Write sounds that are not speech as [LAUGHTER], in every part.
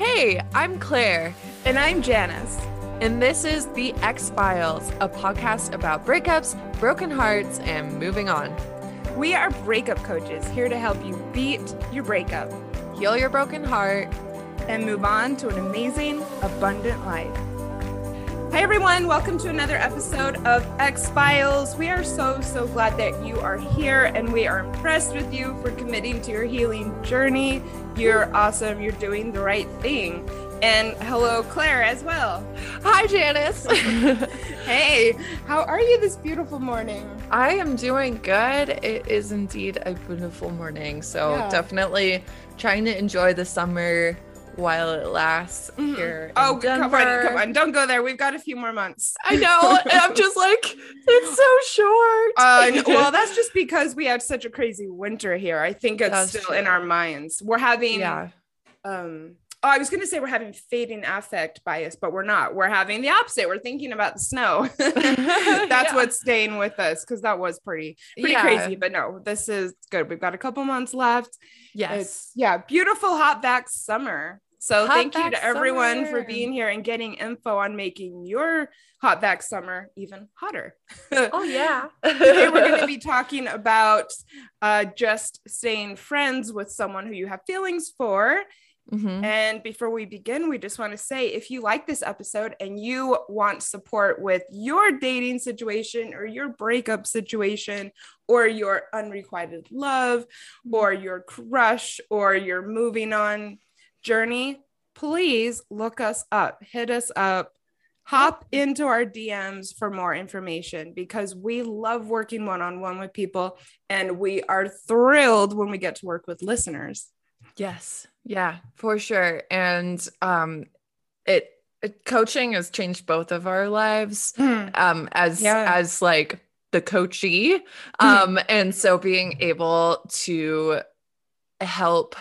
Hey, I'm Clair. And I'm Janice. And this is The Ex-Philes, a podcast about breakups, broken hearts, and moving on. We are breakup coaches here to help you beat your breakup, heal your broken heart, and move on to an amazing, abundant life. Hi, everyone. Welcome to another episode of Ex-Philes. We are so, so glad that you are here and we are impressed with you for committing to your healing journey. You're awesome. You're doing the right thing. And hello, Clair, as well. Hi, Janice. [LAUGHS] [LAUGHS] hey, how are you this beautiful morning? I am doing good. It is indeed a beautiful morning. So, yeah. definitely trying to enjoy the summer while it lasts mm-hmm. here. Oh, come on, come on. Don't go there. We've got a few more months. I know. I'm just like, it's so short. Uh, [LAUGHS] well, that's just because we had such a crazy winter here. I think it's that's still true. in our minds. We're having, yeah. um, Oh, I was going to say we're having fading affect bias, but we're not. We're having the opposite. We're thinking about the snow. [LAUGHS] [LAUGHS] That's yeah. what's staying with us because that was pretty pretty yeah. crazy. But no, this is good. We've got a couple months left. Yes. It's, yeah, beautiful hot back summer. So hot thank you to everyone summer. for being here and getting info on making your hot back summer even hotter. oh yeah. [LAUGHS] Today we're going to be talking about uh, just staying friends with someone who you have feelings for Mm-hmm. And before we begin, we just want to say if you like this episode and you want support with your dating situation or your breakup situation or your unrequited love or your crush or your moving on journey, please look us up, hit us up. Hop into our DMs for more information because we love working one on one with people and we are thrilled when we get to work with listeners. Yes. Yeah, for sure. And um it, it coaching has changed both of our lives mm. um as yeah. as like the coachee. [LAUGHS] Um and so being able to help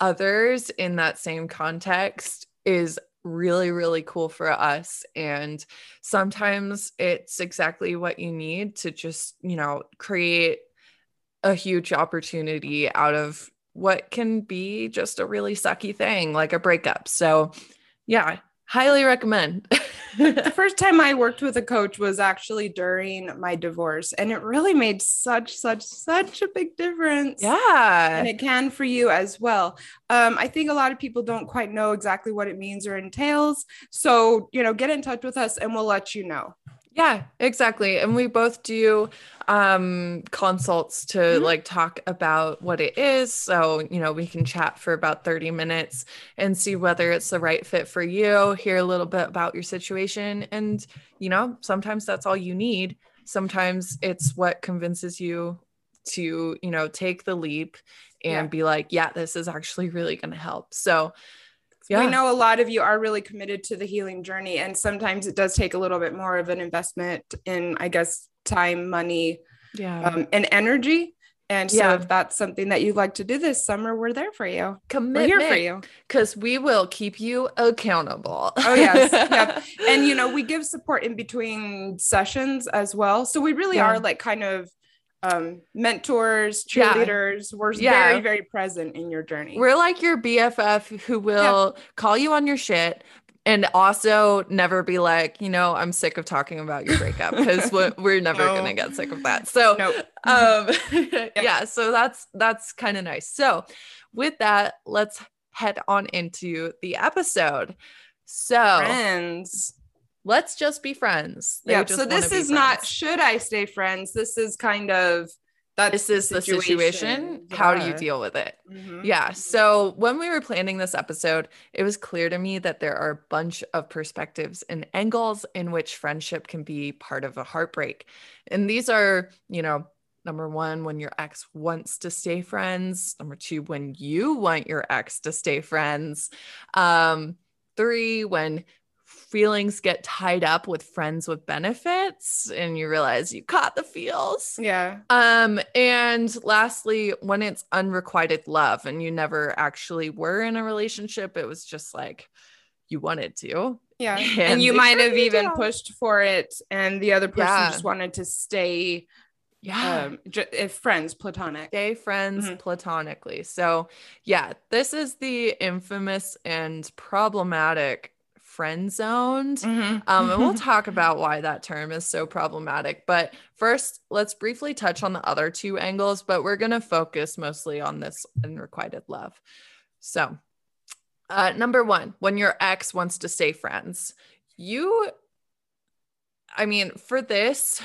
others in that same context is really really cool for us and sometimes it's exactly what you need to just you know create a huge opportunity out of what can be just a really sucky thing like a breakup. So, yeah, highly recommend. the [LAUGHS] first time I worked with a coach was actually during my divorce, and it really made such, such, such a big difference. Yeah. And it can for you as well. Um, I think a lot of people don't quite know exactly what it means or entails. So, you know, get in touch with us and we'll let you know. Yeah, exactly. And we both do um consults to mm-hmm. like talk about what it is. So, you know, we can chat for about 30 minutes and see whether it's the right fit for you, hear a little bit about your situation. And, you know, sometimes that's all you need. Sometimes it's what convinces you to, you know, take the leap and yeah. be like, yeah, this is actually really going to help. So, yeah. we know a lot of you are really committed to the healing journey and sometimes it does take a little bit more of an investment in i guess time money yeah um, and energy and so yeah. if that's something that you'd like to do this summer, we're there for you. Commitment, we're here for you. Because we will keep you accountable. oh, yes. [LAUGHS] yep. And, you know, we give support in between sessions as well. So we really yeah. are like kind of um, mentors, cheerleaders. Yeah. We're yeah. very, very present in your journey. We're like your BFF who will yeah. call you on your shit and also never be like, you know, I'm sick of talking about your breakup because [LAUGHS] we're never no. gonna get sick of that. So, nope. um, [LAUGHS] [LAUGHS] yeah, so that's that's kind of nice. So, with that, let's head on into the episode. So, friends let's just be friends. They yeah. So this is friends. not should I stay friends? This is kind of that this is the situation. Situation. Yeah. How do you deal with it? Mm-hmm. Yeah. So when we were planning this episode, it was clear to me that there are a bunch of perspectives and angles in which friendship can be part of a heartbreak. And these are, you know, number one, when your ex wants to stay friends. Number two, when you want your ex to stay friends. Um, three, when feelings get tied up with friends with benefits and you realize you caught the feels. Yeah. Um and lastly when it's unrequited love and you never actually were in a relationship it was just like you wanted to. Yeah. And, [LAUGHS] and you might have [LAUGHS] even pushed for it and the other person yeah. just wanted to stay Yeah. Um, j- if friends, platonic. Stay friends mm-hmm. platonically. So, yeah, this is the infamous and problematic friend zoned. Mm-hmm. Um, and we'll talk about why that term is so problematic. But first, let's briefly touch on the other two angles, but we're going to focus mostly on this unrequited love. So, uh, number one, when your ex wants to stay friends, you, I mean, for this,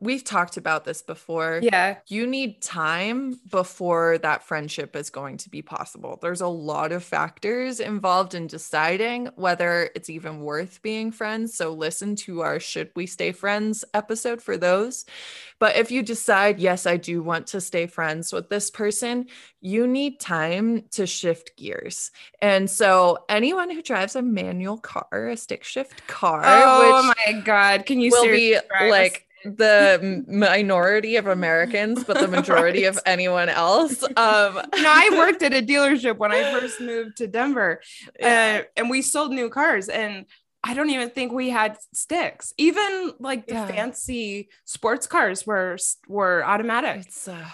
we've talked about this before. Yeah. You need time before that friendship is going to be possible. There's a lot of factors involved in deciding whether it's even worth being friends. So listen to our Should We Stay Friends episode for those. But if you decide, yes, I do want to stay friends with this person, you need time to shift gears. And so anyone who drives a manual car, a stick shift car, oh my God, can you will be like the minority of Americans, but the majority [LAUGHS] right. of anyone else. Um, no, I worked at a dealership when I first moved to Denver, yeah. uh, and we sold new cars, and I don't even think we had sticks. Even like the yeah. fancy sports cars were were automatic. It's uh,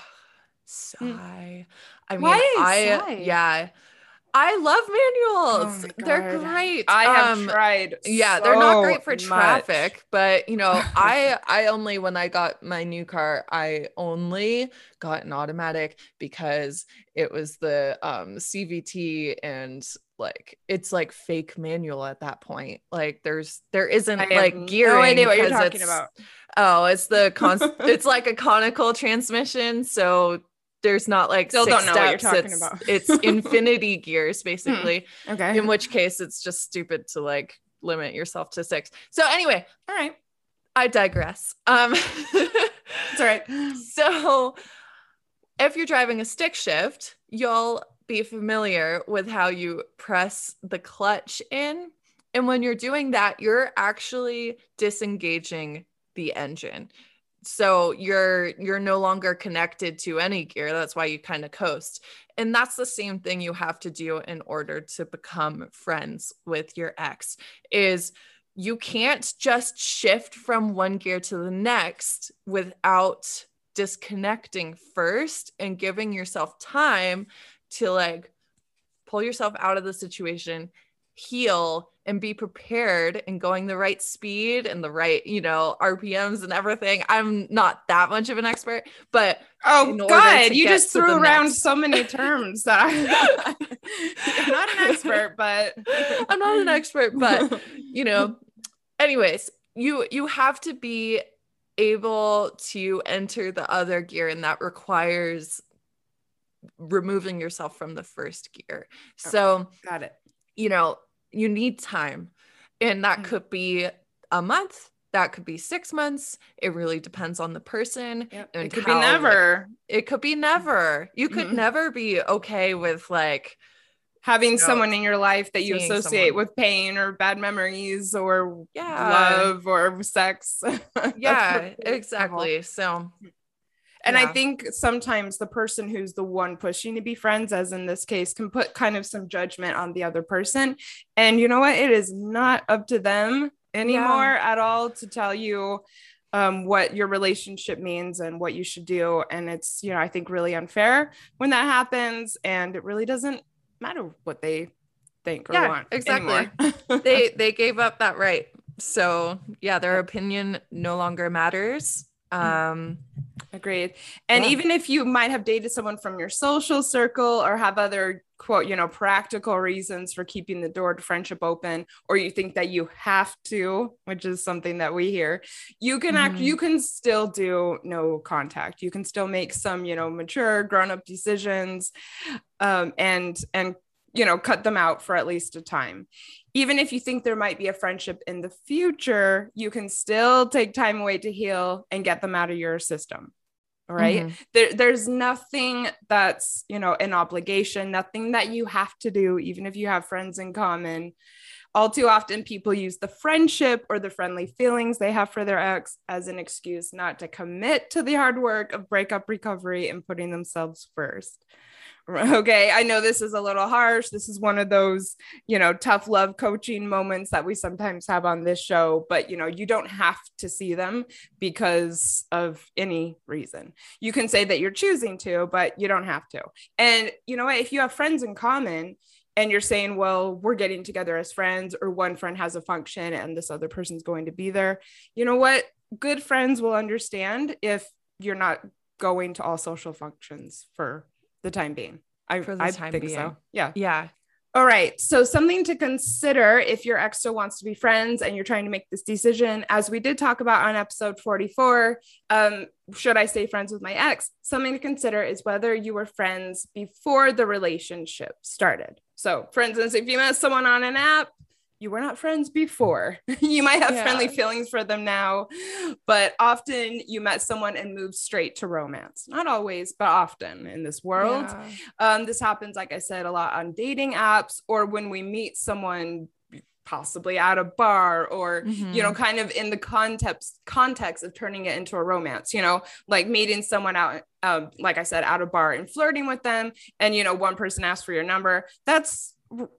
sigh. Mm. I mean, Why I sigh? yeah. I love manuals. Oh they're great. I have um, tried. Yeah, so they're not great for traffic, much. but you know, [LAUGHS] I I only when I got my new car, I only got an automatic because it was the um CVT and like it's like fake manual at that point. Like there's there isn't like gearing. No idea what you're talking about. Oh, it's the con- [LAUGHS] it's like a conical transmission, so there's not like still don't know steps. what you're talking it's, about. it's [LAUGHS] infinity gears basically. Hmm. Okay. In which case it's just stupid to like limit yourself to six. So anyway, all right. I digress. Um [LAUGHS] it's all right. [SIGHS] So if you're driving a stick shift, you'll be familiar with how you press the clutch in. And when you're doing that, you're actually disengaging the engine so you're you're no longer connected to any gear that's why you kind of coast. And that's the same thing you have to do in order to become friends with your ex is you can't just shift from one gear to the next without disconnecting first and giving yourself time to like pull yourself out of the situation heal and be prepared and going the right speed and the right, you know, RPMs and everything. I'm not that much of an expert, but oh god, you just threw around next... so many terms that I, am not an expert, but [LAUGHS] I'm not an expert, but [LAUGHS] you know, anyways, you you have to be able to enter the other gear and that requires removing yourself from the first gear. Oh, so, got it. You know, you need time. And that mm. could be a month, that could be six months. It really depends on the person. Yep. And it could how, be never. Like, it could be never. You could mm-hmm. never be okay with like having you know, someone in your life that you associate someone. with pain or bad memories or yeah. love or sex. [LAUGHS] yeah, exactly. So and yeah. I think sometimes the person who's the one pushing to be friends, as in this case, can put kind of some judgment on the other person. And you know what? It is not up to them anymore yeah. at all to tell you um, what your relationship means and what you should do. And it's, you know, I think really unfair when that happens. And it really doesn't matter what they think or yeah, want. Exactly. [LAUGHS] they [LAUGHS] they gave up that right. So yeah, their opinion no longer matters. Mm. Um Agreed. And yeah. even if you might have dated someone from your social circle or have other quote, you know, practical reasons for keeping the door to friendship open, or you think that you have to, which is something that we hear, you can mm-hmm. act, you can still do no contact. You can still make some, you know, mature, grown-up decisions um, and and you know, cut them out for at least a time even if you think there might be a friendship in the future, you can still take time away to heal and get them out of your system. Right. Mm-hmm. There, there's nothing that's, you know, an obligation, nothing that you have to do, even if you have friends in common. All too often, people use the friendship or the friendly feelings they have for their ex as an excuse not to commit to the hard work of breakup recovery and putting themselves first [LAUGHS] Okay. I know this is a little harsh. This is one of those, you know, tough love coaching moments that we sometimes have on this show, but, you know, you don't have to see them because of any reason. You can say that you're choosing to, but you don't have to. And, you know what? If you have friends in common, and you're saying, well, we're getting together as friends, or one friend has a function and this other person's going to be there. You know what? Good friends will understand if you're not going to all social functions for the time being. I, for the I time think being. so. Yeah. Yeah. All right. So, something to consider if your ex still wants to be friends and you're trying to make this decision, as we did talk about on episode 44, um, should I stay friends with my ex? Something to consider is whether you were friends before the relationship started. So, for instance, if you met someone on an app, you were not friends before. [LAUGHS] you might have yeah. friendly feelings for them now, but often you met someone and moved straight to romance. Not always, but often in this world. Yeah. Um, this happens, like I said, a lot on dating apps or when we meet someone possibly at a bar or mm-hmm. you know mm-hmm. kind of in the context context of turning it into a romance you know like meeting someone out um, like i said at a bar and flirting with them and you know one person asks for your number that's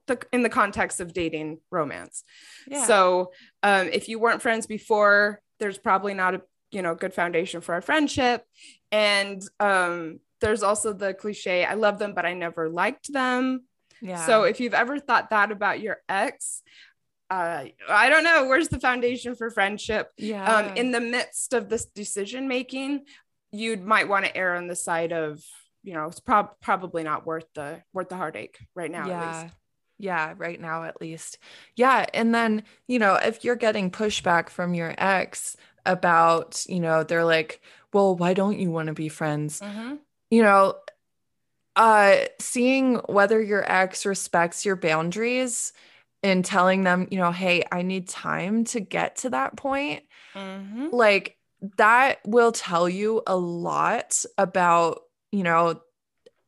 the, in the context of dating romance. Yeah. So um, if you weren't friends before, there's probably not a you know good foundation for a friendship. And um, there's also the cliche, I love them, but I never liked them. Yeah. So if you've ever thought that about your ex, uh, I don't know, where's the foundation for friendship? Yeah. Um, in the midst of this decision making, you might want to err on the side of you know it's prob- probably not worth the worth the heartache right now yeah yeah right now at least yeah and then you know if you're getting pushback from your ex about you know they're like well why don't you want to be friends mm-hmm. you know uh seeing whether your ex respects your boundaries and telling them you know hey i need time to get to that point mm-hmm. like that will tell you a lot about you know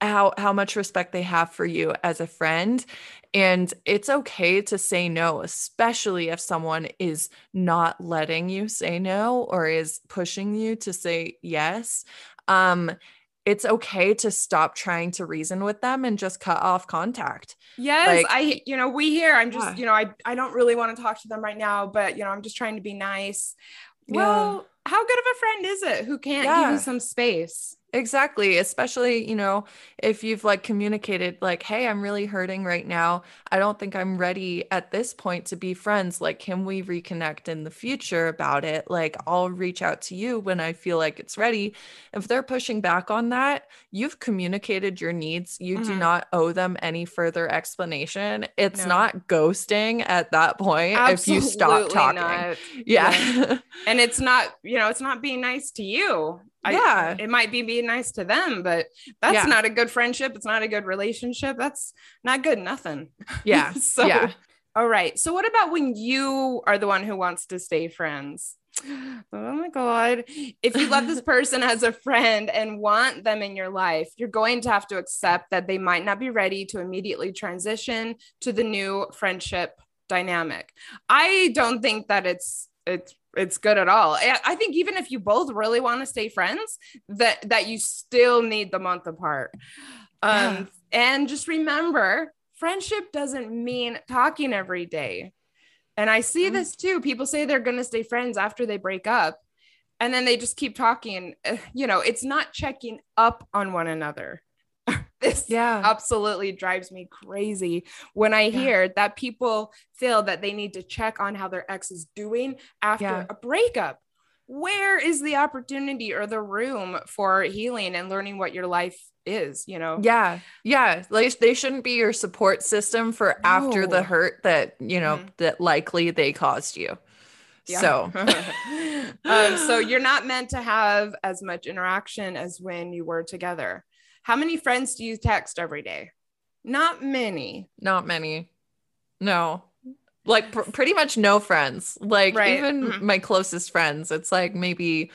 how how much respect they have for you as a friend and it's okay to say no especially if someone is not letting you say no or is pushing you to say yes um it's okay to stop trying to reason with them and just cut off contact. Yes, like, I you know, we here I'm just, yeah. you know, I I don't really want to talk to them right now, but you know, I'm just trying to be nice. Well, yeah. how good of a friend is it who can't yeah. give you some space? Exactly. Especially, you know, if you've like communicated, like, hey, I'm really hurting right now. I don't think I'm ready at this point to be friends. Like, can we reconnect in the future about it? Like, I'll reach out to you when I feel like it's ready. If they're pushing back on that, you've communicated your needs. You mm-hmm. do not owe them any further explanation. It's no. not ghosting at that point Absolutely if you stop talking. Not. Yeah. yeah. [LAUGHS] and it's not, you know, it's not being nice to you. I, yeah. it might be being nice to them but that's yeah. not a good friendship. It's not a good relationship. That's not good nothing. Yeah. [LAUGHS] So yeah. all right. So what about when you are the one who wants to stay friends? [SIGHS] Oh my god. If you love this [LAUGHS] person as a friend and want them in your life you're going to have to accept that they might not be ready to immediately transition to the new friendship dynamic. I don't think that it's it's it's good at all. I think even if you both really want to stay friends, that that you still need the month apart. Um, yeah. and just remember, friendship doesn't mean talking every day. And I see mm-hmm. this too. People say they're going to stay friends after they break up, and then they just keep talking. You know, it's not checking up on one another. [LAUGHS] this yeah absolutely drives me crazy when I yeah. hear that people feel that they need to check on how their ex is doing after yeah. a breakup. Where is the opportunity or the room for healing and learning what your life is, you know? Yeah. Yeah. Like they shouldn't be your support system for no. after the hurt that, you know, mm-hmm. that likely they caused you. Yeah. So, [LAUGHS] [LAUGHS] um, so you're not meant to have as much interaction as when you were together. How many friends do you text every day? Not many. Not many. No. Like pr- pretty much no friends. Like right. even mm-hmm. my closest friends, it's like maybe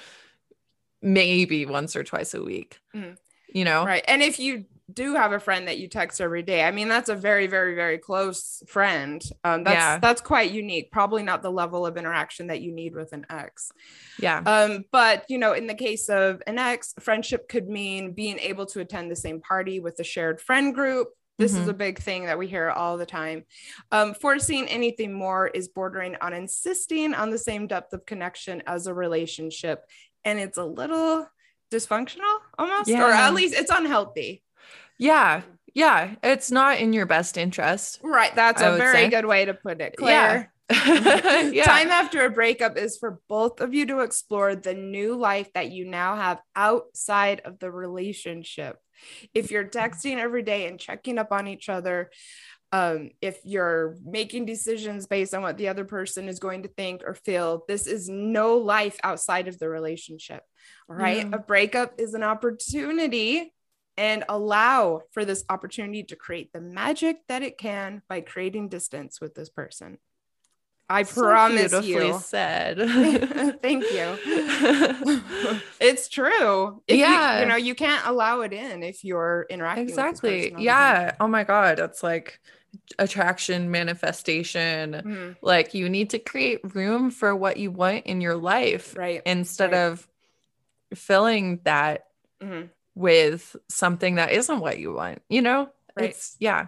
maybe once or twice a week. Mm-hmm. You know? Right. And if you do have a friend that you text every day, I mean, that's a very, very, very close friend. Um, that's yeah. that's quite unique. Probably not the level of interaction that you need with an ex. Yeah. Um, but you know, in the case of an ex, friendship could mean being able to attend the same party with a shared friend group. This mm-hmm. is a big thing that we hear all the time. Um, forcing anything more is bordering on insisting on the same depth of connection as a relationship. And it's a little dysfunctional almost, yeah. or at least it's unhealthy. Yeah. Yeah. It's not in your best interest. Right. That's I a very say. good way to put it. Clair. Yeah. [LAUGHS] [LAUGHS] yeah. Time after a breakup is for both of you to explore the new life that you now have outside of the relationship. If you're texting every day and checking up on each other, um, if you're making decisions based on what the other person is going to think or feel, this is no life outside of the relationship. Right? A breakup is an opportunity and allow for this opportunity to create the magic that it can by creating distance with this person. I so promise you. Said. [LAUGHS] Thank you. [LAUGHS] it's true. If yeah. You, you, know, you can't allow it in if you're interacting. Exactly. yeah. Oh my God. It's like attraction manifestation. Mm-hmm. Like you need to create room for what you want in your life. Right. Instead right. of filling that mm-hmm. With something that isn't what you want, you know? Right. It's yeah.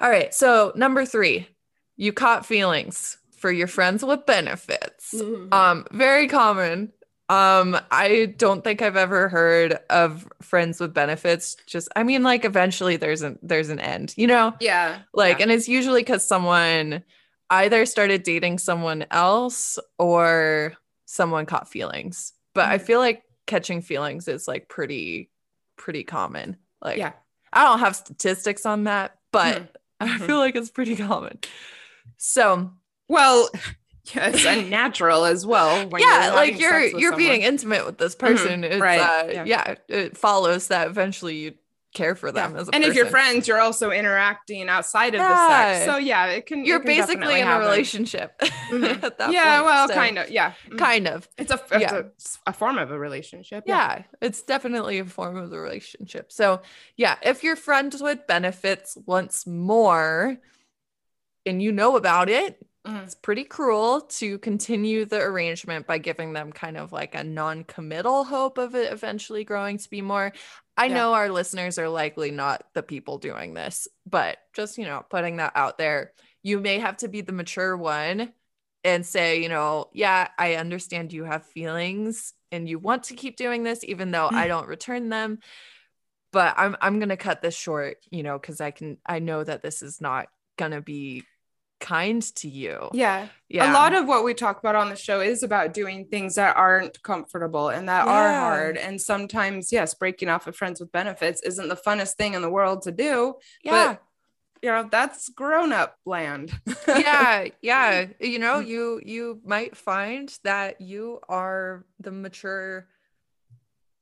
All right. So number three, you caught feelings for your friends with benefits. Mm-hmm. Um, very common. Um, I don't think I've ever heard of friends with benefits. Just, I mean, like eventually there's an there's an end, you know? Yeah. Like, yeah. and it's usually because someone either started dating someone else or someone caught feelings. But mm-hmm. I feel like catching feelings is like pretty, pretty common. Like, yeah, I don't have statistics on that, but mm-hmm. [LAUGHS] I mm-hmm. feel like it's pretty common. So well, [LAUGHS] yes, and natural as well. yeah, you're like you're you're someone. being intimate with this mm-hmm. person. Mm-hmm. It's, right. Uh, yeah. yeah. it follows that eventually you care for them yeah. as a and person. if you're friends you're also interacting outside of yeah. the sex so yeah it can you're it can basically in a relationship [LAUGHS] mm-hmm. yeah point, well so. kind of yeah mm-hmm. kind of it's a it's yeah. a, a, form of a relationship yeah. yeah it's definitely a form of the relationship so yeah if you're friends with benefits once more and you know about it Mm-hmm. It's pretty cruel to continue the arrangement by giving them kind of like a non committal hope of it eventually growing to be more. I yeah. know our listeners are likely not the people doing this, but just, you know, putting that out there, you may have to be the mature one and say, you know, yeah, I understand you have feelings and you want to keep doing this, even though I mm. don't return them. But I'm I'm gonna cut this short, you know, because I can I know that this is not gonna be kind to you. Yeah. Yeah. A lot of what we talk about on the show is about doing things that aren't comfortable and that yeah. are hard. And sometimes, yes, breaking off of friends with benefits isn't the funnest thing in the world to do. Yeah. But you know, that's grown up land. [LAUGHS] yeah. Yeah. You know, you you might find that you are the mature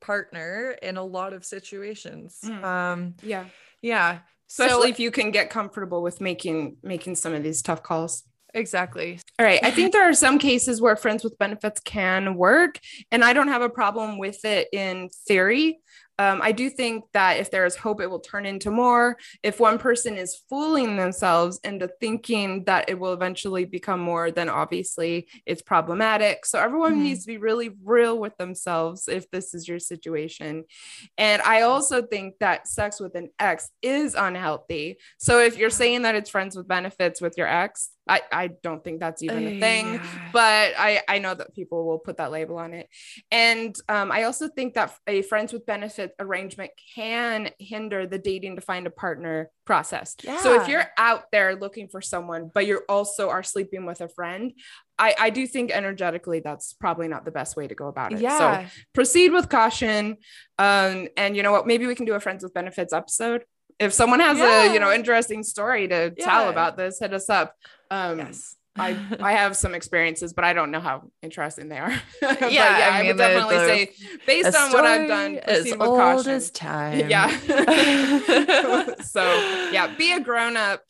partner in a lot of situations. Mm. Um yeah. Yeah especially so, if you can get comfortable with making making some of these tough calls. Exactly. All right. I think there are some cases where friends with benefits can work and i don't have a problem with it in theory um, I do think that if there is hope, it will turn into more. If one person is fooling themselves into thinking that it will eventually become more, then obviously it's problematic. So everyone mm-hmm. needs to be really real with themselves if this is your situation. And I also think that sex with an ex is unhealthy. So if you're saying that it's friends with benefits with your ex, I, I don't think that's even a thing, yeah. but I, I know that people will put that label on it. And um, I also think that a friends with benefit arrangement can hinder the dating to find a partner process. Yeah. So if you're out there looking for someone, but you also are sleeping with a friend, I, I do think energetically that's probably not the best way to go about it. Yeah. So proceed with caution. Um, and you know what? Maybe we can do a friends with benefits episode if someone has yeah. a you know interesting story to yeah. tell about this hit us up um yes. I I [LAUGHS] have some experiences, but I don't know how interesting they are. [LAUGHS] yeah, yeah, I, I would definitely say based on what I've done, as old caution. as time. Yeah. [LAUGHS] so yeah, be a grown up.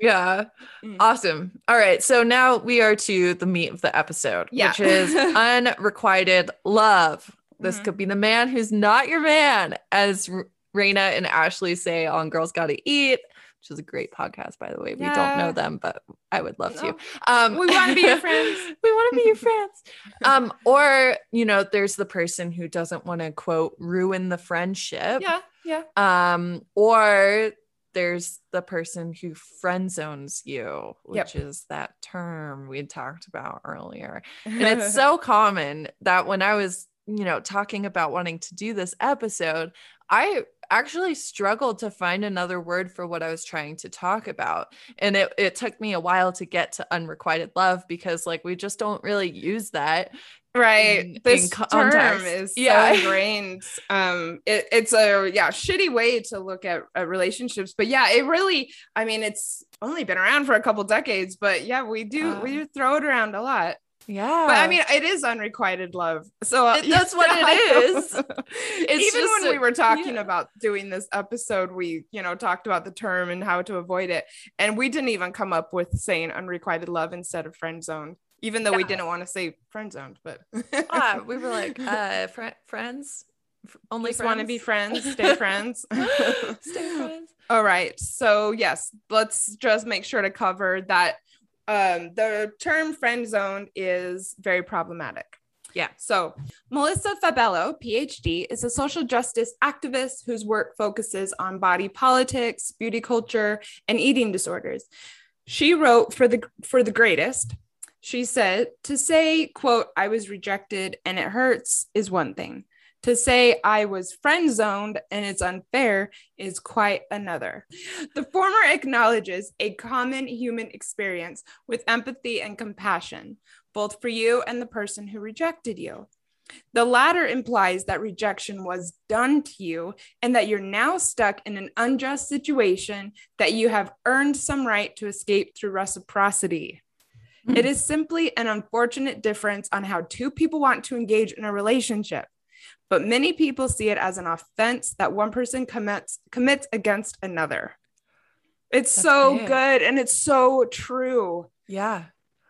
yeah. Mm. Awesome. All right. So now we are to the meat of the episode, yeah. which is unrequited love. This mm-hmm. could be the man who's not your man as Rayna and Ashley say on Girls Gotta Eat, which is a great podcast, by the way. Yeah. We don't know them, but I would love no. to. Um, we want to be your [LAUGHS] friends. we want to be your [LAUGHS] friends. Um, or, you know, there's the person who doesn't want to quote ruin the friendship. Yeah. Yeah. Um, or there's the person who friend zones you, which yep. is that term we talked about earlier. And it's [LAUGHS] so common that when I was, you know, talking about wanting to do this episode, I actually struggled to find another word for what I was trying to talk about. And it, it took me a while to get to unrequited love because, like, we just don't really use that right in, this in term is yeah. so [LAUGHS] ingrained um it, it's a yeah shitty way to look at, at, relationships but yeah it really i mean it's only been around for a couple decades but yeah we do uh, we do throw it around a lot yeah. But I mean, it is unrequited love. So uh, [LAUGHS] that's what it is. [LAUGHS] Even when a, we were talking yeah. about doing this episode, we, you know, talked about the term and how to avoid it. And we didn't even come up with saying unrequited love instead of friend zone, even though yeah. we didn't want to say friend zoned. But [LAUGHS] ah, we were like, uh, fr- friends. Only want to be friends, stay friends. stay friends. All right. So, yes, let's just make sure to cover that um, the term friend zone is very problematic. Yeah. So, Melissa Fabello, PhD, is a social justice activist whose work focuses on body politics, beauty culture, and eating disorders. She wrote for the for the Greatist. She said to say, quote, I was rejected and it hurts is one thing. To say I was friend zoned and it's unfair is quite another. The former acknowledges a common human experience with empathy and compassion, both for you and the person who rejected you. The latter implies that rejection was done to you and that you're now stuck in an unjust situation that you have earned some right to escape through reciprocity. Mm. It is simply an unfortunate difference on how two people want to engage in a relationship but many people see it as an offense that one person commits commits against another. It's That's so it. good and it's so true. Yeah.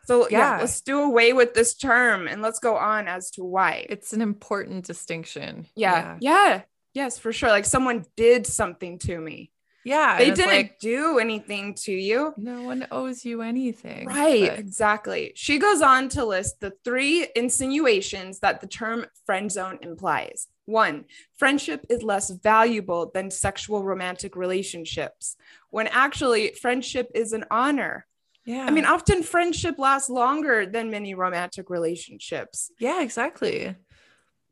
So yeah. yeah, let's do away with this term and let's go on as to why. It's an important distinction. Yeah. Yeah. yeah. Yes, for sure. Like someone did something to me. Yeah. They didn't like, do anything to you. No one owes you anything. Right. But... Exactly. She goes on to list the three insinuations that the term friend zone implies. One, friendship is less valuable than sexual romantic relationships, when actually, friendship is an honor. Yeah. I mean, often friendship lasts longer than many romantic relationships. Yeah, exactly.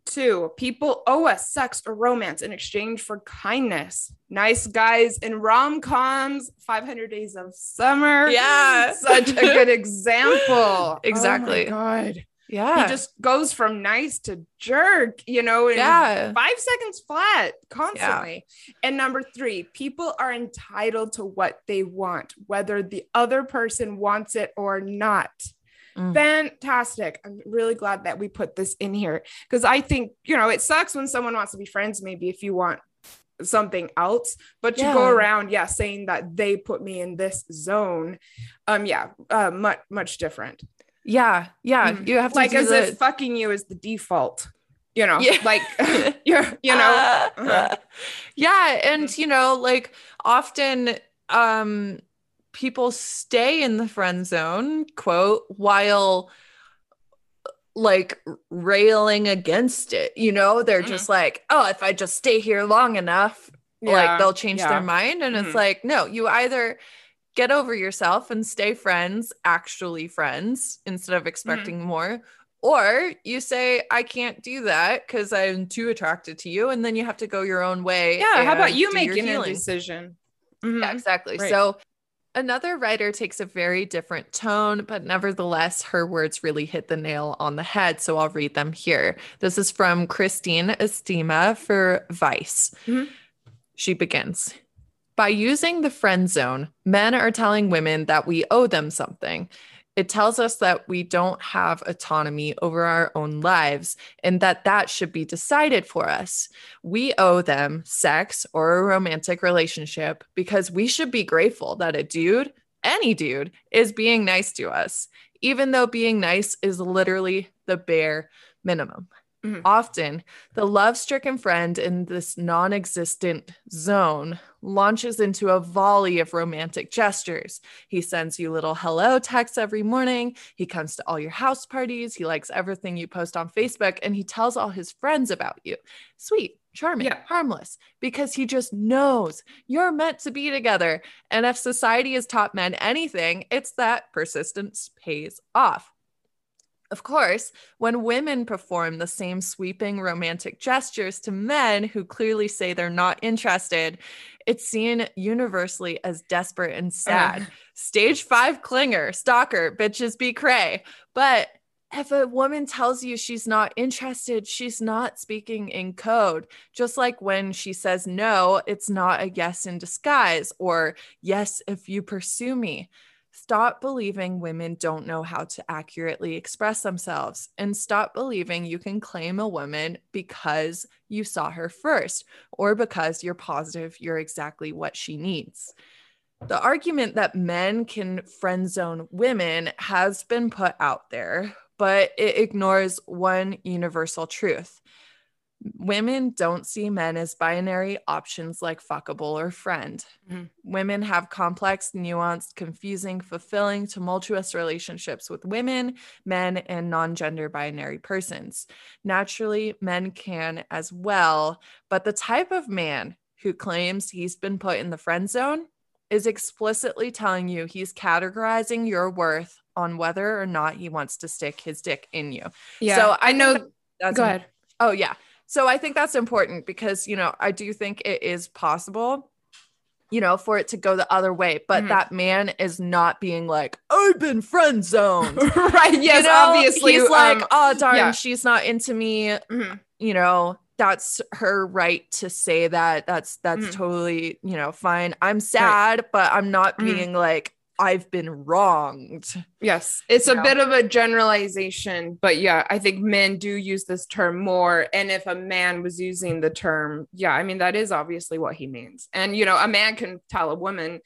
Two, people owe us sex or romance in exchange for kindness. Nice guys in rom coms, 500 Days of Summer. Yeah. [LAUGHS] Such a good example. [LAUGHS] Exactly. Oh God. Yeah. He just goes from nice to jerk, you know, in yeah. five seconds flat constantly. Yeah. And number three, people are entitled to what they want, whether the other person wants it or not. Mm. Fantastic. I'm really glad that we put this in here because I think, you know, it sucks when someone wants to be friends, maybe if you want something else, but yeah. to go around, yeah, saying that they put me in this zone, um, yeah, uh, much, much different. Yeah. Yeah. Mm. You have to like as the- if fucking you is the default you know yeah. like [LAUGHS] you're you know [LAUGHS] uh, yeah and you know like often um people stay in the friend zone, quote, while like railing against it. You know, they're mm-hmm. just like, oh, if I just stay here long enough, yeah. like they'll change yeah. their mind. And mm-hmm. it's like, no, you either get over yourself and stay friends, actually friends, instead of mm-hmm. expecting mm-hmm. more. Or you say, I can't do that because I'm too attracted to you. And then you have to go your own way. Yeah. How about you making a decision? Mm-hmm. Yeah, exactly. Right. So Another writer takes a very different tone, but nevertheless, her words really hit the nail on the head. So I'll read them here. This is from Christine Estima for Vice. Mm-hmm. She begins By using the friend zone, men are telling women that we owe them something. It tells us that we don't have autonomy over our own lives and that that should be decided for us. We owe them sex or a romantic relationship because we should be grateful that a dude, any dude, is being nice to us, even though being nice is literally the bare minimum. Mm-hmm. Often, the love stricken friend in this non existent zone launches into a volley of romantic gestures. He sends you little hello texts every morning. He comes to all your house parties. He likes everything you post on Facebook and he tells all his friends about you. Sweet, charming, yeah. harmless, because he just knows you're meant to be together. And if society has taught men anything, it's that persistence pays off. Of course, when women perform the same sweeping romantic gestures to men who clearly say they're not interested, it's seen universally as desperate and sad. Uh. Stage five clinger, stalker, bitches be cray. But if a woman tells you she's not interested, she's not speaking in code. Just like when she says no, it's not a yes in disguise or yes if you pursue me. Stop believing women don't know how to accurately express themselves and stop believing you can claim a woman because you saw her first or because you're positive you're exactly what she needs. The argument that men can friend zone women has been put out there, but it ignores one universal truth women don't see men as binary options like fuckable or friend. Mm-hmm. Women have complex, nuanced, confusing, fulfilling, tumultuous relationships with women, men, and non gender binary persons. Naturally, men can as well, but the type of man who claims he's been put in the friend zone is explicitly telling you he's categorizing your worth on whether or not he wants to stick his dick in you. Yeah. So I know. That's Go ahead. Oh, yeah. So I think that's important because, you know, I do think it is possible, you know, for it to go the other way. But mm-hmm. that man is not being like, I've been friend zoned. [LAUGHS] right. Yes, you know? obviously. He's um, like, oh, darn, yeah. she's not into me. Mm-hmm. You know, that's her right to say that. That's that's mm-hmm. totally, you know, fine. I'm sad, right. but I'm not mm-hmm. being like, I've been wronged. Yes, it's a bit of a generalization, but yeah, I think men do use this term more. And if a man was using the term, yeah, I mean, that is obviously what he means. And, you know, a man can tell a woman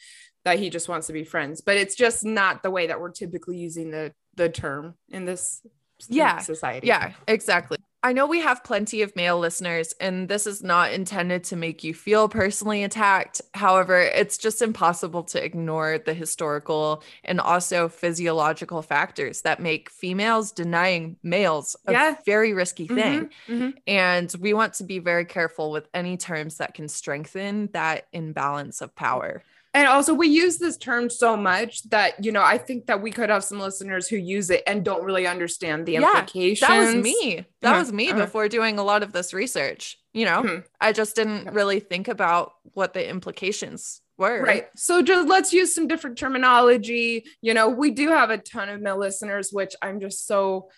that he just wants to be friends, but it's just not the way that we're typically using the the term in this yeah society. Yeah, exactly. I know we have plenty of male listeners, and this is not intended to make you feel personally attacked. However, it's just impossible to ignore the historical and also physiological factors that make females denying males a yeah. very risky mm-hmm, thing. Mm-hmm, mm-hmm. And we want to be very careful with any terms that can strengthen that imbalance of power. And also, we use this term so much that, you know, I think that we could have some listeners who use it and don't really understand the yeah, implications. That was me. That was me uh-huh. before doing a lot of this research. You know, mm-hmm. I just didn't really think about what the implications were. Right. So just let's use some different terminology. You know, we do have a ton of male listeners, which I'm just so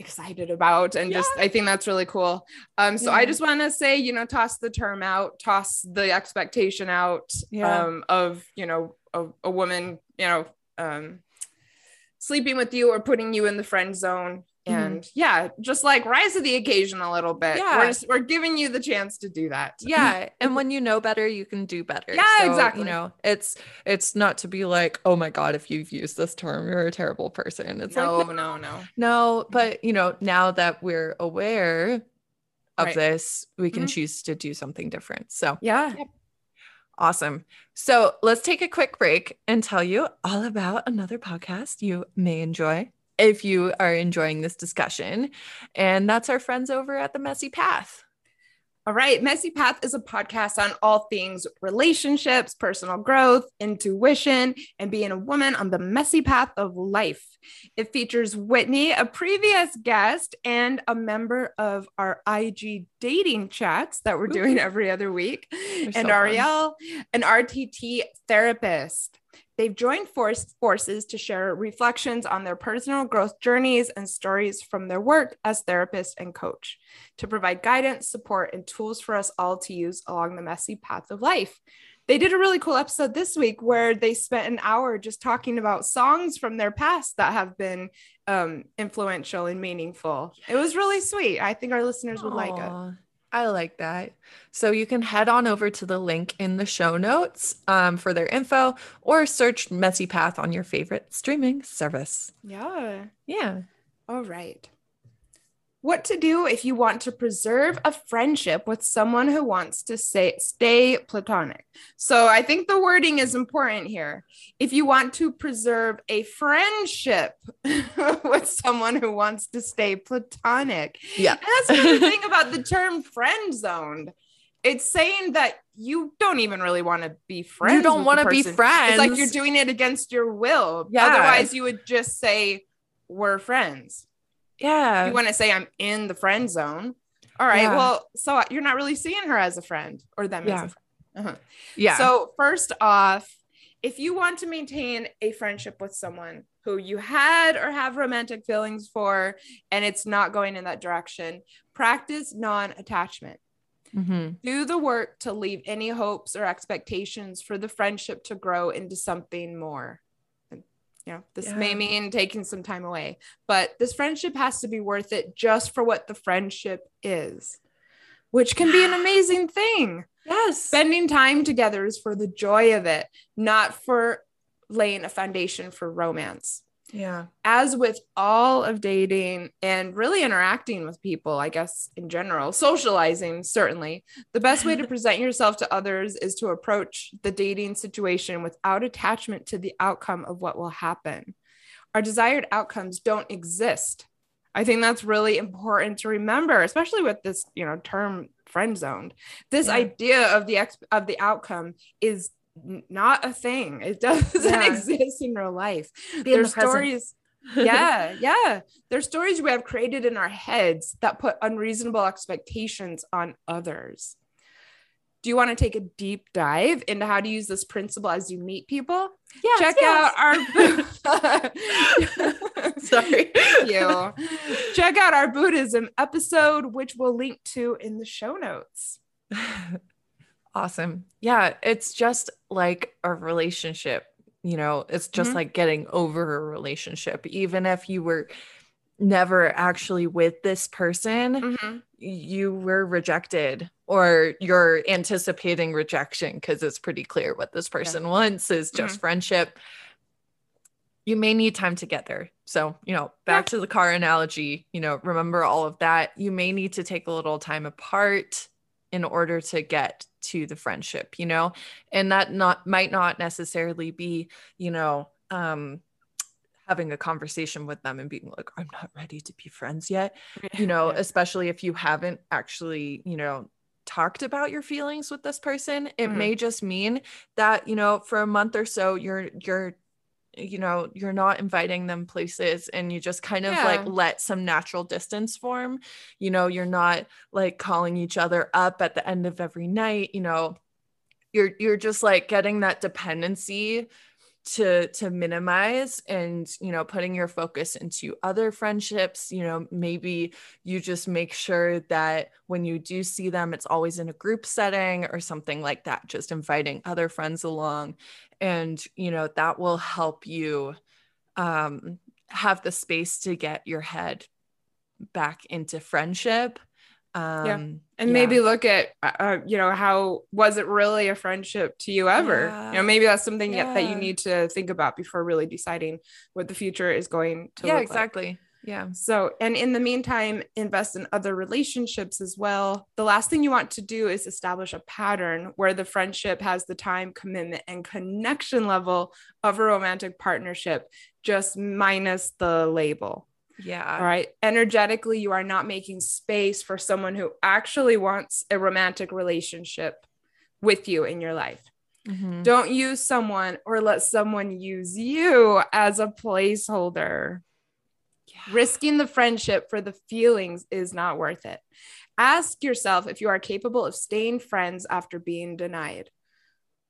excited about and yeah. just i think that's really cool um so yeah. i just want to say you know toss the term out toss the expectation out yeah. um of you know a, a woman you know um sleeping with you or putting you in the friend zone. And mm-hmm. yeah just like rise to the occasion a little bit. Yeah. we're, just, we're giving you the chance to do that. Yeah [LAUGHS] and when you know better you can do better. Yeah so, exactly. you know it's it's not to be like oh my god if you've used this term you're a terrible person. It's no, like no [LAUGHS] no no. no but you know now that we're aware of right. this we can mm-hmm. choose to do something different. So yeah. Awesome. So let's take a quick break and tell you all about another podcast you may enjoy if you are enjoying this discussion. And that's our friends over at The Messy Path. All right. Messy Path is a podcast on all things relationships, personal growth, intuition, and being a woman on the messy path of life. It features Whitney, a previous guest, and a member of our IG dating chats that we're doing every other week, They're and so Ariel, an RTT therapist. They've joined force, forces to share reflections on their personal growth journeys and stories from their work as therapist and coach to provide guidance, support, and tools for us all to use along the messy path of life. They did a really cool episode this week where they spent an hour just talking about songs from their past that have been um, influential and meaningful. It was really sweet. I think our listeners would Aww. like it. I like that. So you can head on over to the link in the show notes um, for their info or search Messy Path on your favorite streaming service. Yeah. Yeah. All right. What to do if you want to preserve a friendship with someone who wants to say, stay platonic. So I think the wording is important here. If you want to preserve a friendship [LAUGHS] with someone who wants to stay platonic. Yeah. And that's the thing about the term friend zoned. It's saying that you don't even really want to be friends. You don't want to be friends. It's like you're doing it against your will. Yeah. Otherwise, you would just say, we're friends. Yeah. You want to say I'm in the friend zone. All right. Yeah. Well, so you're not really seeing her as a friend or them yeah. as a friend. Uh-huh. Yeah. So, first off, if you want to maintain a friendship with someone who you had or have romantic feelings for, and it's not going in that direction, practice non attachment. Mm-hmm. Do the work to leave any hopes or expectations for the friendship to grow into something more you know this yeah. may mean taking some time away but this friendship has to be worth it just for what the friendship is which can be an [SIGHS] amazing thing. Yes. Spending time together is for the joy of it not for laying a foundation for romance yeah. As with all of dating and really interacting with people, I guess in general, socializing, certainly, the best way to [LAUGHS] present yourself to others is to approach the dating situation without attachment to the outcome of what will happen. Our desired outcomes don't exist. I think that's really important to remember, especially with this, you know, term friend zoned. This yeah. idea of the ex- of the outcome is not a thing. It [LAUGHS] doesn't yeah. exist in real life. Be There's the stories. [LAUGHS] yeah, yeah. There's stories we have created in our heads that put unreasonable expectations on others. Do you want to take a deep dive into how to use this principle as you meet people? Yes, Check yes. out our [LAUGHS] Sorry. Thank you. Check out our Buddhism episode, which we'll link to in the show notes. Awesome. Yeah, it's just like a relationship. You know, it's just mm-hmm. like getting over a relationship. Even if you were never actually with this person, mm-hmm. you were rejected or you're anticipating rejection because it's pretty clear what this person yeah. wants is just mm-hmm. friendship. You may need time to get there. So, you know, back yeah. to the car analogy, you know, remember all of that. You may need to take a little time apart in order to get to the friendship you know? And that not might not necessarily be you know um having a conversation with them and being like i'm not ready to be friends yet. You know especially if you haven't actually you know talked about your feelings with this person it mm-hmm. may just mean that you know for a month or so you're you're you know you're not inviting them places and you just kind of yeah. like let some natural distance form you know you're not like calling each other up at the end of every night you know you're you're just like getting that dependency to to minimize and you know putting your focus into other friendships you know maybe you just make sure that when you do see them it's always in a group setting or something like that just inviting other friends along. And you know that will help you um, have the space to get your head back into friendship um, yeah. and yeah. maybe look at uh, uh, you know how was it really a friendship to you ever yeah. you know maybe that's something yeah. that you need to think about before really deciding what the future is going to yeah exactly like. Yeah. So, and in the meantime, invest in other relationships as well. The last thing you want to do is establish a pattern where the friendship has the time, commitment, and connection level of a romantic partnership, just minus the label. Yeah. All right. Energetically, you are not making space for someone who actually wants a romantic relationship with you in your life. Mm-hmm. Don't use someone or let someone use you as a placeholder. Risking the friendship for the feelings is not worth it. Ask yourself if you are capable of staying friends after being denied.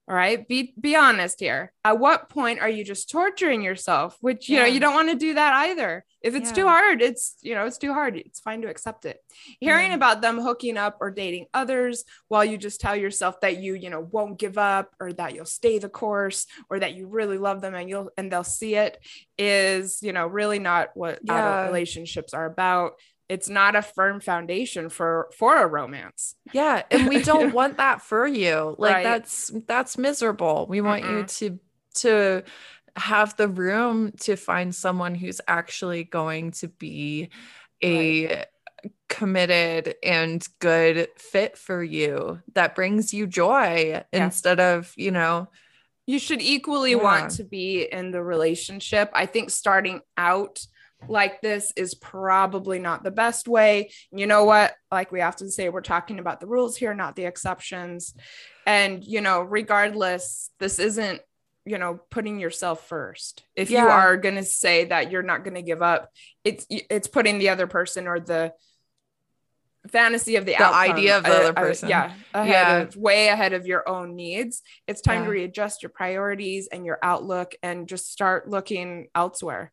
All right. Be be honest here. At what point are you just torturing yourself? Which you yeah. know you don't want to do that either. If it's yeah. too hard, it's you know, it's too hard. It's fine to accept it. Hearing yeah. about them hooking up or dating others while you just tell yourself that you, you know, won't give up or that you'll stay the course or that you really love them and you'll and they'll see it is, you know, really not what adult relationships are about it's not a firm foundation for for a romance yeah and we don't [LAUGHS] want that for you like right. that's that's miserable we want mm you to to have the room to find someone who's actually going to be a right. committed and good fit for you that brings you joy yeah. instead of, you know, you should equally yeah. want to be in the relationship. I think starting out like this is probably not the best way. You know what? Like we often say, we're talking about the rules here, not the exceptions. And, you know, regardless, this isn't, you know, putting yourself first. If yeah. you are going to say that you're not going to give up, it's, it's putting the other person or the, fantasy of the, the idea of the other person. Uh, yeah, ahead yeah. Of, way ahead of your own needs. It's time yeah. to readjust your priorities and your outlook and just start looking elsewhere.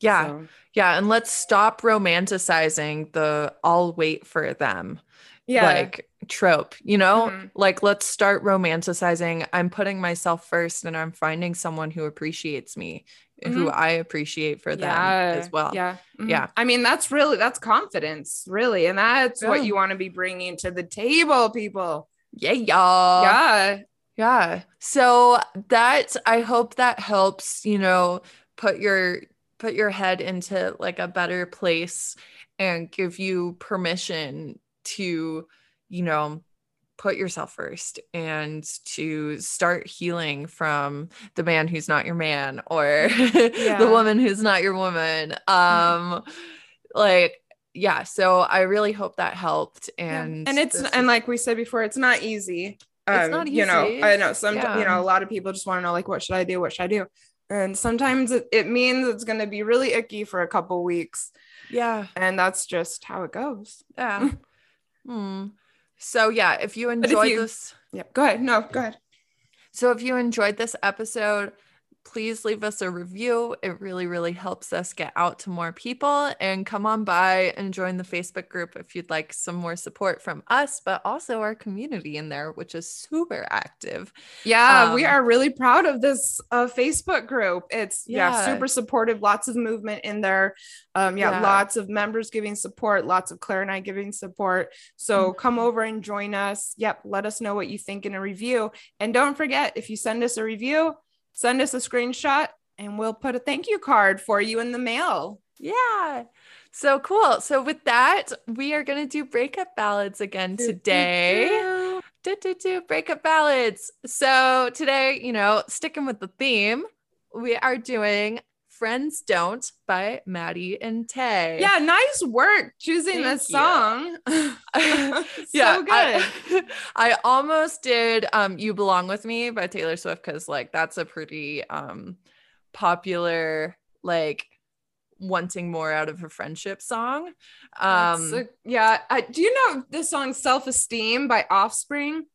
Yeah. So. Yeah. And let's stop romanticizing the I'll wait for them. Yeah. Like trope, you know? Mm-hmm. Like let's start romanticizing I'm putting myself first and I'm finding someone who appreciates me, mm-hmm. who I appreciate for them yeah. as well. Yeah. Mm-hmm. Yeah. I mean, that's really that's confidence, really. And that's yeah. what you want to be bringing to the table, people. Yeah, y'all. Yeah. Yeah. So that I hope that helps, you know, put your put your head into like a better place and give you permission to, you know, put yourself first and to start healing from the man who's not your man or [LAUGHS] yeah. the woman who's not your woman. Mm-hmm. Um like yeah, so I really hope that helped and yeah. and it's and like we said before it's not easy. Um, it's not easy. you know, I know some yeah. you know a lot of people just want to know like what should I do? What should I do? And sometimes it, it means it's going to be really icky for a couple weeks. Yeah. And that's just how it goes. Yeah. [LAUGHS] Hmm. so yeah if you enjoyed if you, this yeah go ahead. No go ahead. So if you enjoyed this episode please leave us a review. It really, really helps us get out to more people. And come on by and join the Facebook group if you'd like some more support from us, but also our community in there, which is super active. Yeah, um, we are really proud of this uh, Facebook group. It's yeah. yeah. super supportive, lots of movement in there. Um, yeah, yeah, lots of members giving support, lots of Clair and I giving support. So mm-hmm. come over and join us. Yep, let us know what you think in a review. And don't forget, if you send us a review, send us a screenshot and we'll put a thank you card for you in the mail. Yeah. So cool. So with that, we are going to do breakup ballads again today. Do, do, do, breakup ballads. So today, you know, sticking with the theme, we are doing Friends Don't by Maddie and Tae. Yeah, nice work choosing Thank this song. [LAUGHS] [LAUGHS] so yeah, good. I, [LAUGHS] I, almost did um You Belong With Me by Taylor Swift because like that's a pretty um popular like wanting more out of a friendship song. Um a, yeah, I, do you know the song Self Esteem by Offspring?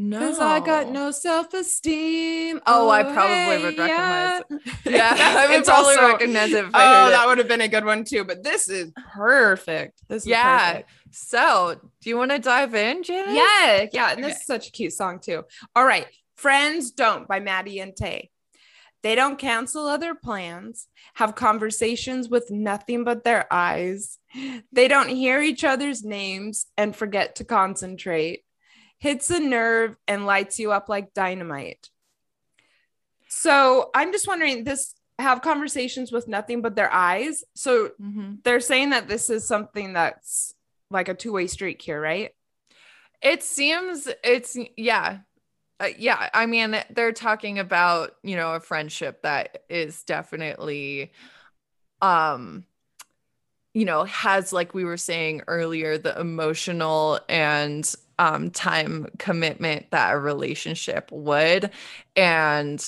No, because I got no self esteem. Oh, oh, I oh, probably hey, would recognize. Yeah, [LAUGHS] [LAUGHS] yeah I would probably also, recognize it. oh, that would have been a good one too. But this is perfect. This is yeah. Perfect. So, do you want to dive in, Janice? Yeah, yeah. And okay. this is such a cute song too. All right, "Friends Don't" by Maddie and Tae. They don't cancel other plans, have conversations with nothing but their eyes. They don't hear each other's names and forget to concentrate hits a nerve and lights you up like dynamite. So I'm just wondering this have conversations with nothing but their eyes. So mm-hmm. they're saying that this is something that's like a two-way street here, right? It seems it's yeah. Uh, yeah, I mean they're talking about, you know, a friendship that is definitely um you know, has like we were saying earlier the emotional and um, time commitment that a relationship would. And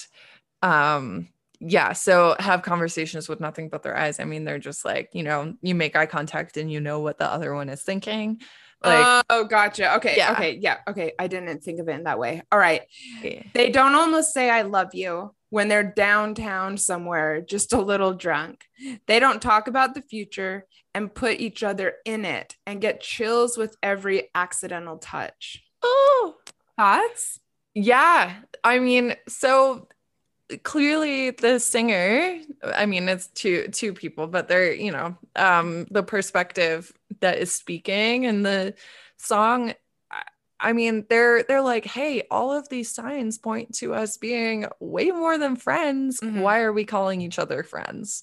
um, yeah, so have conversations with nothing but their eyes. I mean, they're just like, you know, you make eye contact and you know what the other one is thinking. Like, oh, gotcha. Okay. Yeah. Okay. Yeah. Okay. I didn't think of it in that way. All right. Yeah. They don't almost say, I love you when they're downtown somewhere, just a little drunk. They don't talk about the future and put each other in it and get chills with every accidental touch. Oh, thoughts? Yeah. I mean, so clearly the singer, I mean, it's two two people, but they're, you know, um the perspective that is speaking and the song I mean, they're they're like, hey, all of these signs point to us being way more than friends. Mm-hmm. Why are we calling each other friends?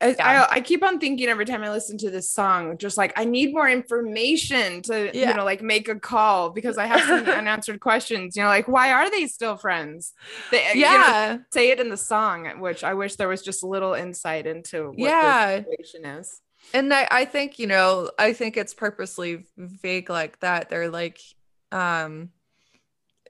I, yeah. I, I, keep on thinking every time I listen to this song, just like I need more information to, yeah. you know, like make a call because I have some [LAUGHS] unanswered questions. You know, like why are they still friends? They, yeah, you know, say it in the song, which I wish there was just a little insight into what yeah. the situation is. And I, I think you know, I think it's purposely vague like that. They're like, um,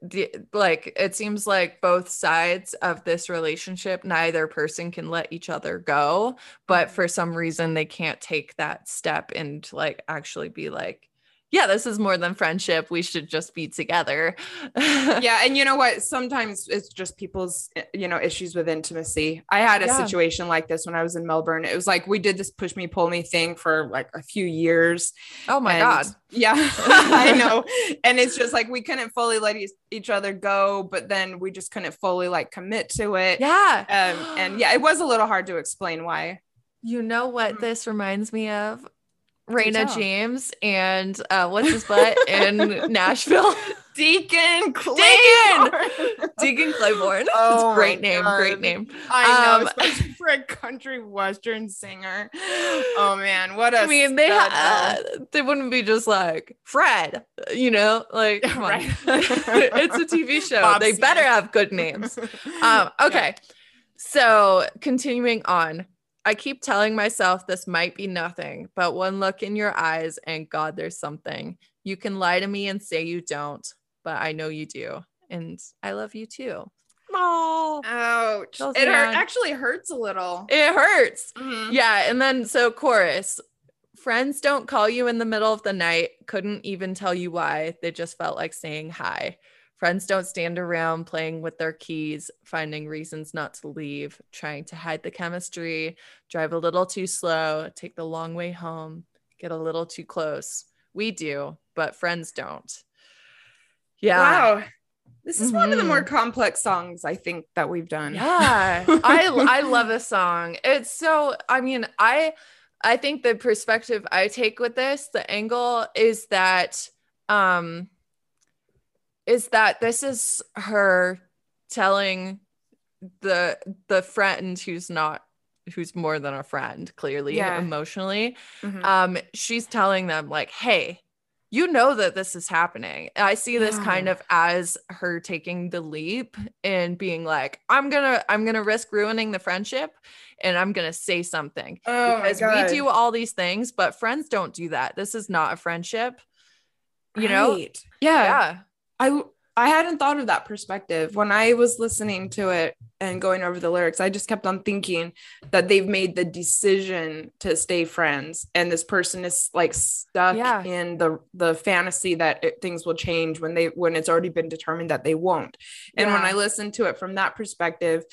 the, like it seems like both sides of this relationship neither person can let each other go but mm-hmm. for some reason they can't take that step and like actually be like yeah, this is more than friendship. We should just be together. [LAUGHS] yeah. And you know what? Sometimes it's just people's, eh, you know, issues with intimacy. I had a yeah. situation like this when I was in Melbourne. It was like we did this push me, pull me thing for like a few years. Oh my God. [LAUGHS] Yeah, I know. [LAUGHS] And it's just like we couldn't fully let each other go, but then we just couldn't fully like commit to it. Yeah. Um, and yeah, it was a little hard to explain why. You know what mm. this reminds me of? Rayna Jaymes and uh, what's his butt in [LAUGHS] Nashville? Deacon Claybourne. Deacon, [LAUGHS] Deacon Claybourne. Oh, it's great name. God. Great name. I know, um, especially [LAUGHS] for a country western singer. Oh man, what a I mean, they uh, they wouldn't be just like Fred, you know, like right. it's a TV show. Bob they Smith. better have good names. Um, okay. Yeah. So continuing on, I keep telling myself this might be nothing, but one look in your eyes and God, there's something. You can lie to me and say you don't, but I know you do. And I love you too. Oh, ouch. It hurt, actually hurts a little. It hurts. Mm-hmm. Yeah. And then, so chorus friends don't call you in the middle of the night, couldn't even tell you why. They just felt like saying hi. Friends don't stand around playing with their keys, finding reasons not to leave, trying to hide the chemistry, drive a little too slow, take the long way home, get a little too close. We do, but friends don't. Yeah. Wow. This is mm-hmm. one of the more mm-hmm. complex songs I think that we've done. Yeah. I I love this song. It's so I mean, I I think the perspective I take with this, the angle is that um is that this is her telling the the friend who's not who's more than a friend clearly yeah. emotionally. Mm-hmm. um she's telling them like hey you know that this is happening. I see this yeah. kind of as her taking the leap and being like i'm gonna i'm gonna risk ruining the friendship and i'm gonna say something. Oh because we do all these things but friends don't do that. This is not a friendship. You right. know yeah. Yeah I I hadn't thought of that perspective when I was listening to it and going over the lyrics. I just kept on thinking that they've made the decision to stay friends, and this person is like stuck yeah. in the the fantasy that it, things will change when they when it's already been determined that they won't. And yeah. when I listen to it from that perspective,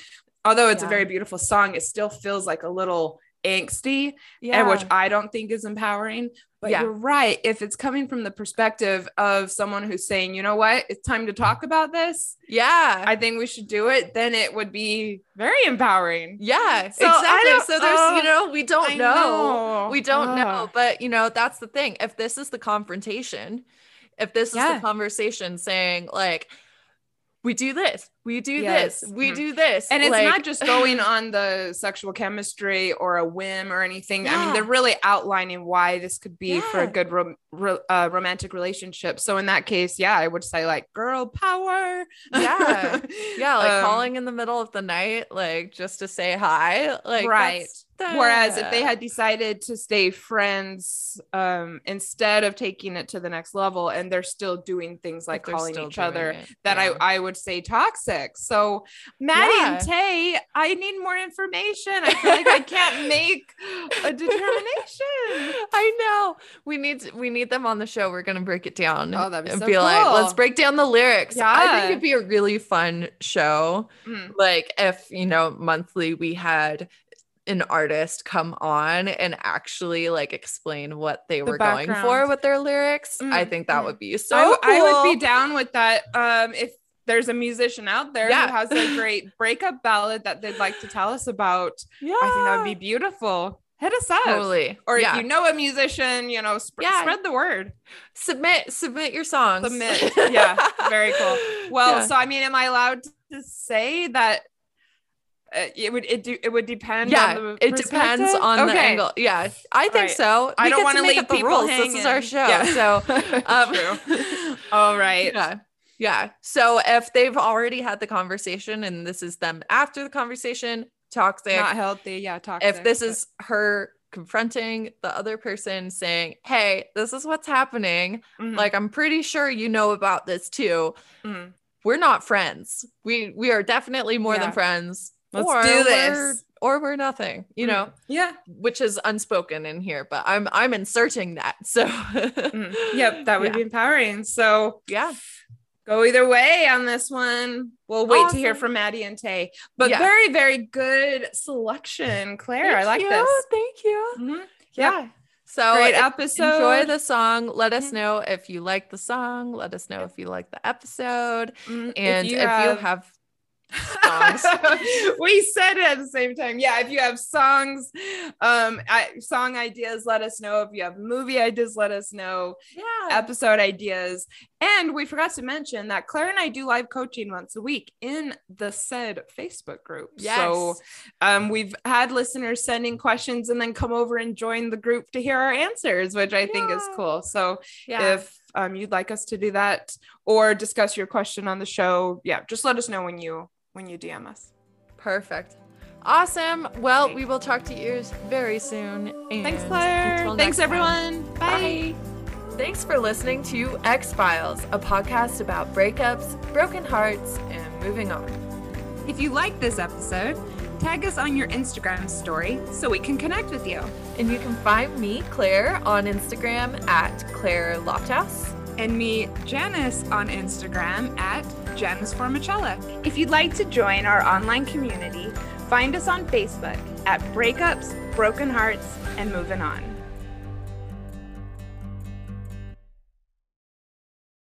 although it's yeah. a very beautiful song, it still feels like a little angsty yeah. and which I don't think is empowering. But yeah. you're right. If it's coming from the perspective of someone who's saying, you know what, it's time to talk about this. Yeah. I think we should do it, then it would be very empowering. Yeah, so exactly. So there's, uh, you know, we don't know. know. We don't uh. know. But you know, that's the thing. If this is the confrontation, if this yeah. is the conversation saying, like, we do this. We do yes. this we mm-hmm. do this. And it's like, not just going on the sexual chemistry or a whim or anything. Yeah. i mean they're really outlining why this could be yeah. for a good rom- ro- uh, romantic relationship. So in that case yeah i would say like girl power. Yeah. Yeah like [LAUGHS] um, calling in the middle of the night like just to say hi. Like right Whereas if they had decided to stay friends um, instead of taking it to the next level, and they're still doing things like calling each other, it. yeah. I, I would say toxic. So Maddie yeah. and Tae, I need more information. I feel like I can't make a determination. [LAUGHS] I know. We need we need them on the show. We're gonna break it down. Oh, that'd be and so be cool. like, let's break down the lyrics. Yeah. I think it'd be a really fun show. Mm. Like if you know monthly we had an artist come on and actually like explain what they the were background. going for with their lyrics, mm-hmm. I think that mm-hmm. would be so I, cool. I would be down with that. Um, if there's a musician out there yeah. who has a [LAUGHS] great breakup ballad that they'd like to tell us about, yeah. I think that would be beautiful. Hit us up. Totally. Or yeah. if you know a musician, you know, sp- yeah. spread the word. Submit, submit your songs. Submit. [LAUGHS] yeah. Very cool. Well, so I mean, am I allowed to say that it would it do it would depend. Yeah, it depends on okay. the angle. Yeah, I think right. so. We I don't want to leave the rules. Hanging. This is our show. Yeah. So, [LAUGHS] um, [LAUGHS] all right. Yeah. Yeah. So if they've already had the conversation and this is them after the conversation, toxic. Not healthy. Yeah. Toxic. If this but... is her confronting the other person saying, Hey, this is what's happening. Mm-hmm. Like, I'm pretty sure you know about this too. Mm-hmm. We're not friends. We we are definitely more yeah. than friends. Let's or do this. Or we're nothing, you know. Mm-hmm. Yeah. Which is unspoken in here, but I'm I'm inserting that. So mm-hmm. [LAUGHS] yep, that would yeah. be empowering. So yeah go either way on this one. We'll wait awesome. to hear from Maddie and Tae. But yeah. very, very good selection, Clair. Thank I like you. this. Thank you. Mm-hmm. Yeah. Yep. So great episode. Enjoy the song. Let us mm-hmm. know if you like the song. Let us know if you like the episode. Mm-hmm. And if you, if have, you have songs. [LAUGHS] we said it at the same time. Yeah, if you have songs, um, I, song ideas, let us know. If you have movie ideas, let us know. Yeah, episode ideas. And we forgot to mention that Clair and I do live coaching once a week in the said Facebook group. Yes. So um, we've had listeners sending questions and then come over and join the group to hear our answers, which I yeah. think is cool. So yeah. if um, you'd like us to do that or discuss your question on the show, yeah, just let us know when you when you DM us. Perfect. Awesome. Well, we will talk to you very soon. Thanks, Clair. Thanks, everyone. Bye. Bye. Thanks for listening to Ex-Philes, a podcast about breakups, broken hearts, and moving on. If you like this episode, tag us on your Instagram story so we can connect with you. And you can find me, Clair, on Instagram at Clair Lofthouse. And me, Janice, on Instagram at Janice. If you'd like to join our online community, find us on Facebook at Breakups, Broken Hearts, and Moving On.